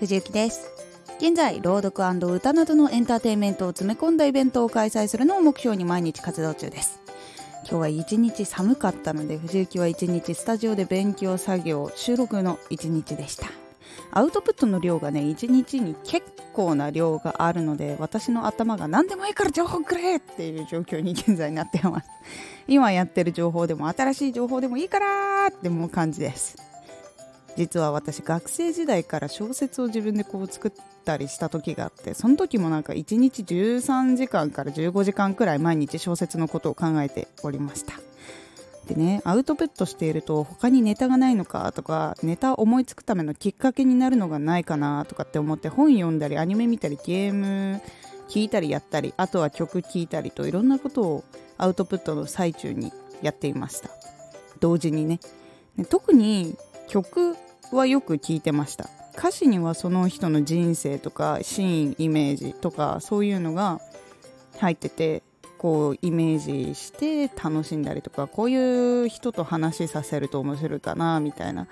藤幸です。現在朗読歌などのエンターテインメントを詰め込んだイベントを開催するのを目標に毎日活動中です。今日は一日寒かったので藤幸は一日スタジオで勉強作業収録の一日でした。アウトプットの量がね一日に結構な量があるので私の頭が何でもいいから情報くれっていう状況に現在なってます。今やってる情報でも新しい情報でもいいからってもう感じです。実は私学生時代から小説を自分でこう作ったりした時があってその時もなんか1日13時間から15時間くらい毎日小説のことを考えておりました。でねアウトプットしていると他にネタがないのかとかネタ思いつくためのきっかけになるのがないかなとかって思って本読んだりアニメ見たりゲーム聞いたりやったりあとは曲聴いたりといろんなことをアウトプットの最中にやっていました。同時にね特に曲はよく聞いてました。歌詞にはその人の人生とかシーンイメージとかそういうのが入っててこうイメージして楽しんだりとかこういう人と話させると面白いかなみたいな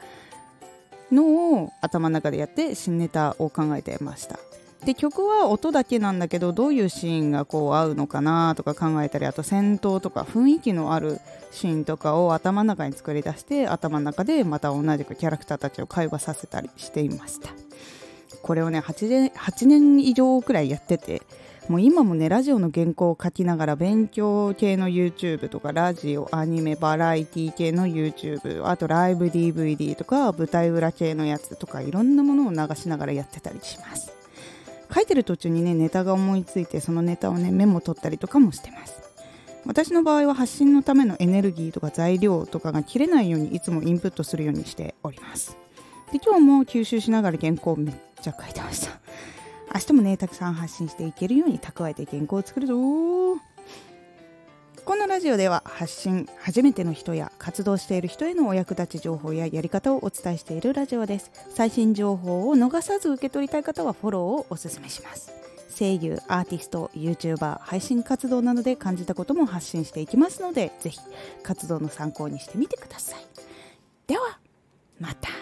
のを頭の中でやって新ネタを考えてました。で曲は音だけなんだけどどういうシーンがこう合うのかなとか考えたりあと戦闘とか雰囲気のあるシーンとかを頭の中に作り出して頭の中でまた同じくキャラクターたちを会話させたりしていました。これをね 8, 年8年以上くらいやっててもう今もねラジオの原稿を書きながら勉強系の YouTube とかラジオアニメバラエティ系の YouTube あとライブ DVD とか舞台裏系のやつとかいろんなものを流しながらやってたりします。書いてる途中にねネタが思いついてそのネタをねメモ取ったりとかもしてます。私の場合は発信のためのエネルギーとか材料とかが切れないようにいつもインプットするようにしております。で今日も吸収しながら原稿めっちゃ書いてました。明日もねたくさん発信していけるように蓄えて原稿を作るぞこのラジオでは発信初めての人や活動している人へのお役立ち情報ややり方をお伝えしているラジオです。最新情報を逃さず受け取りたい方はフォローをお勧めします。声優アーティスト YouTuber 配信活動などで感じたことも発信していきますのでぜひ活動の参考にしてみてください。ではまた。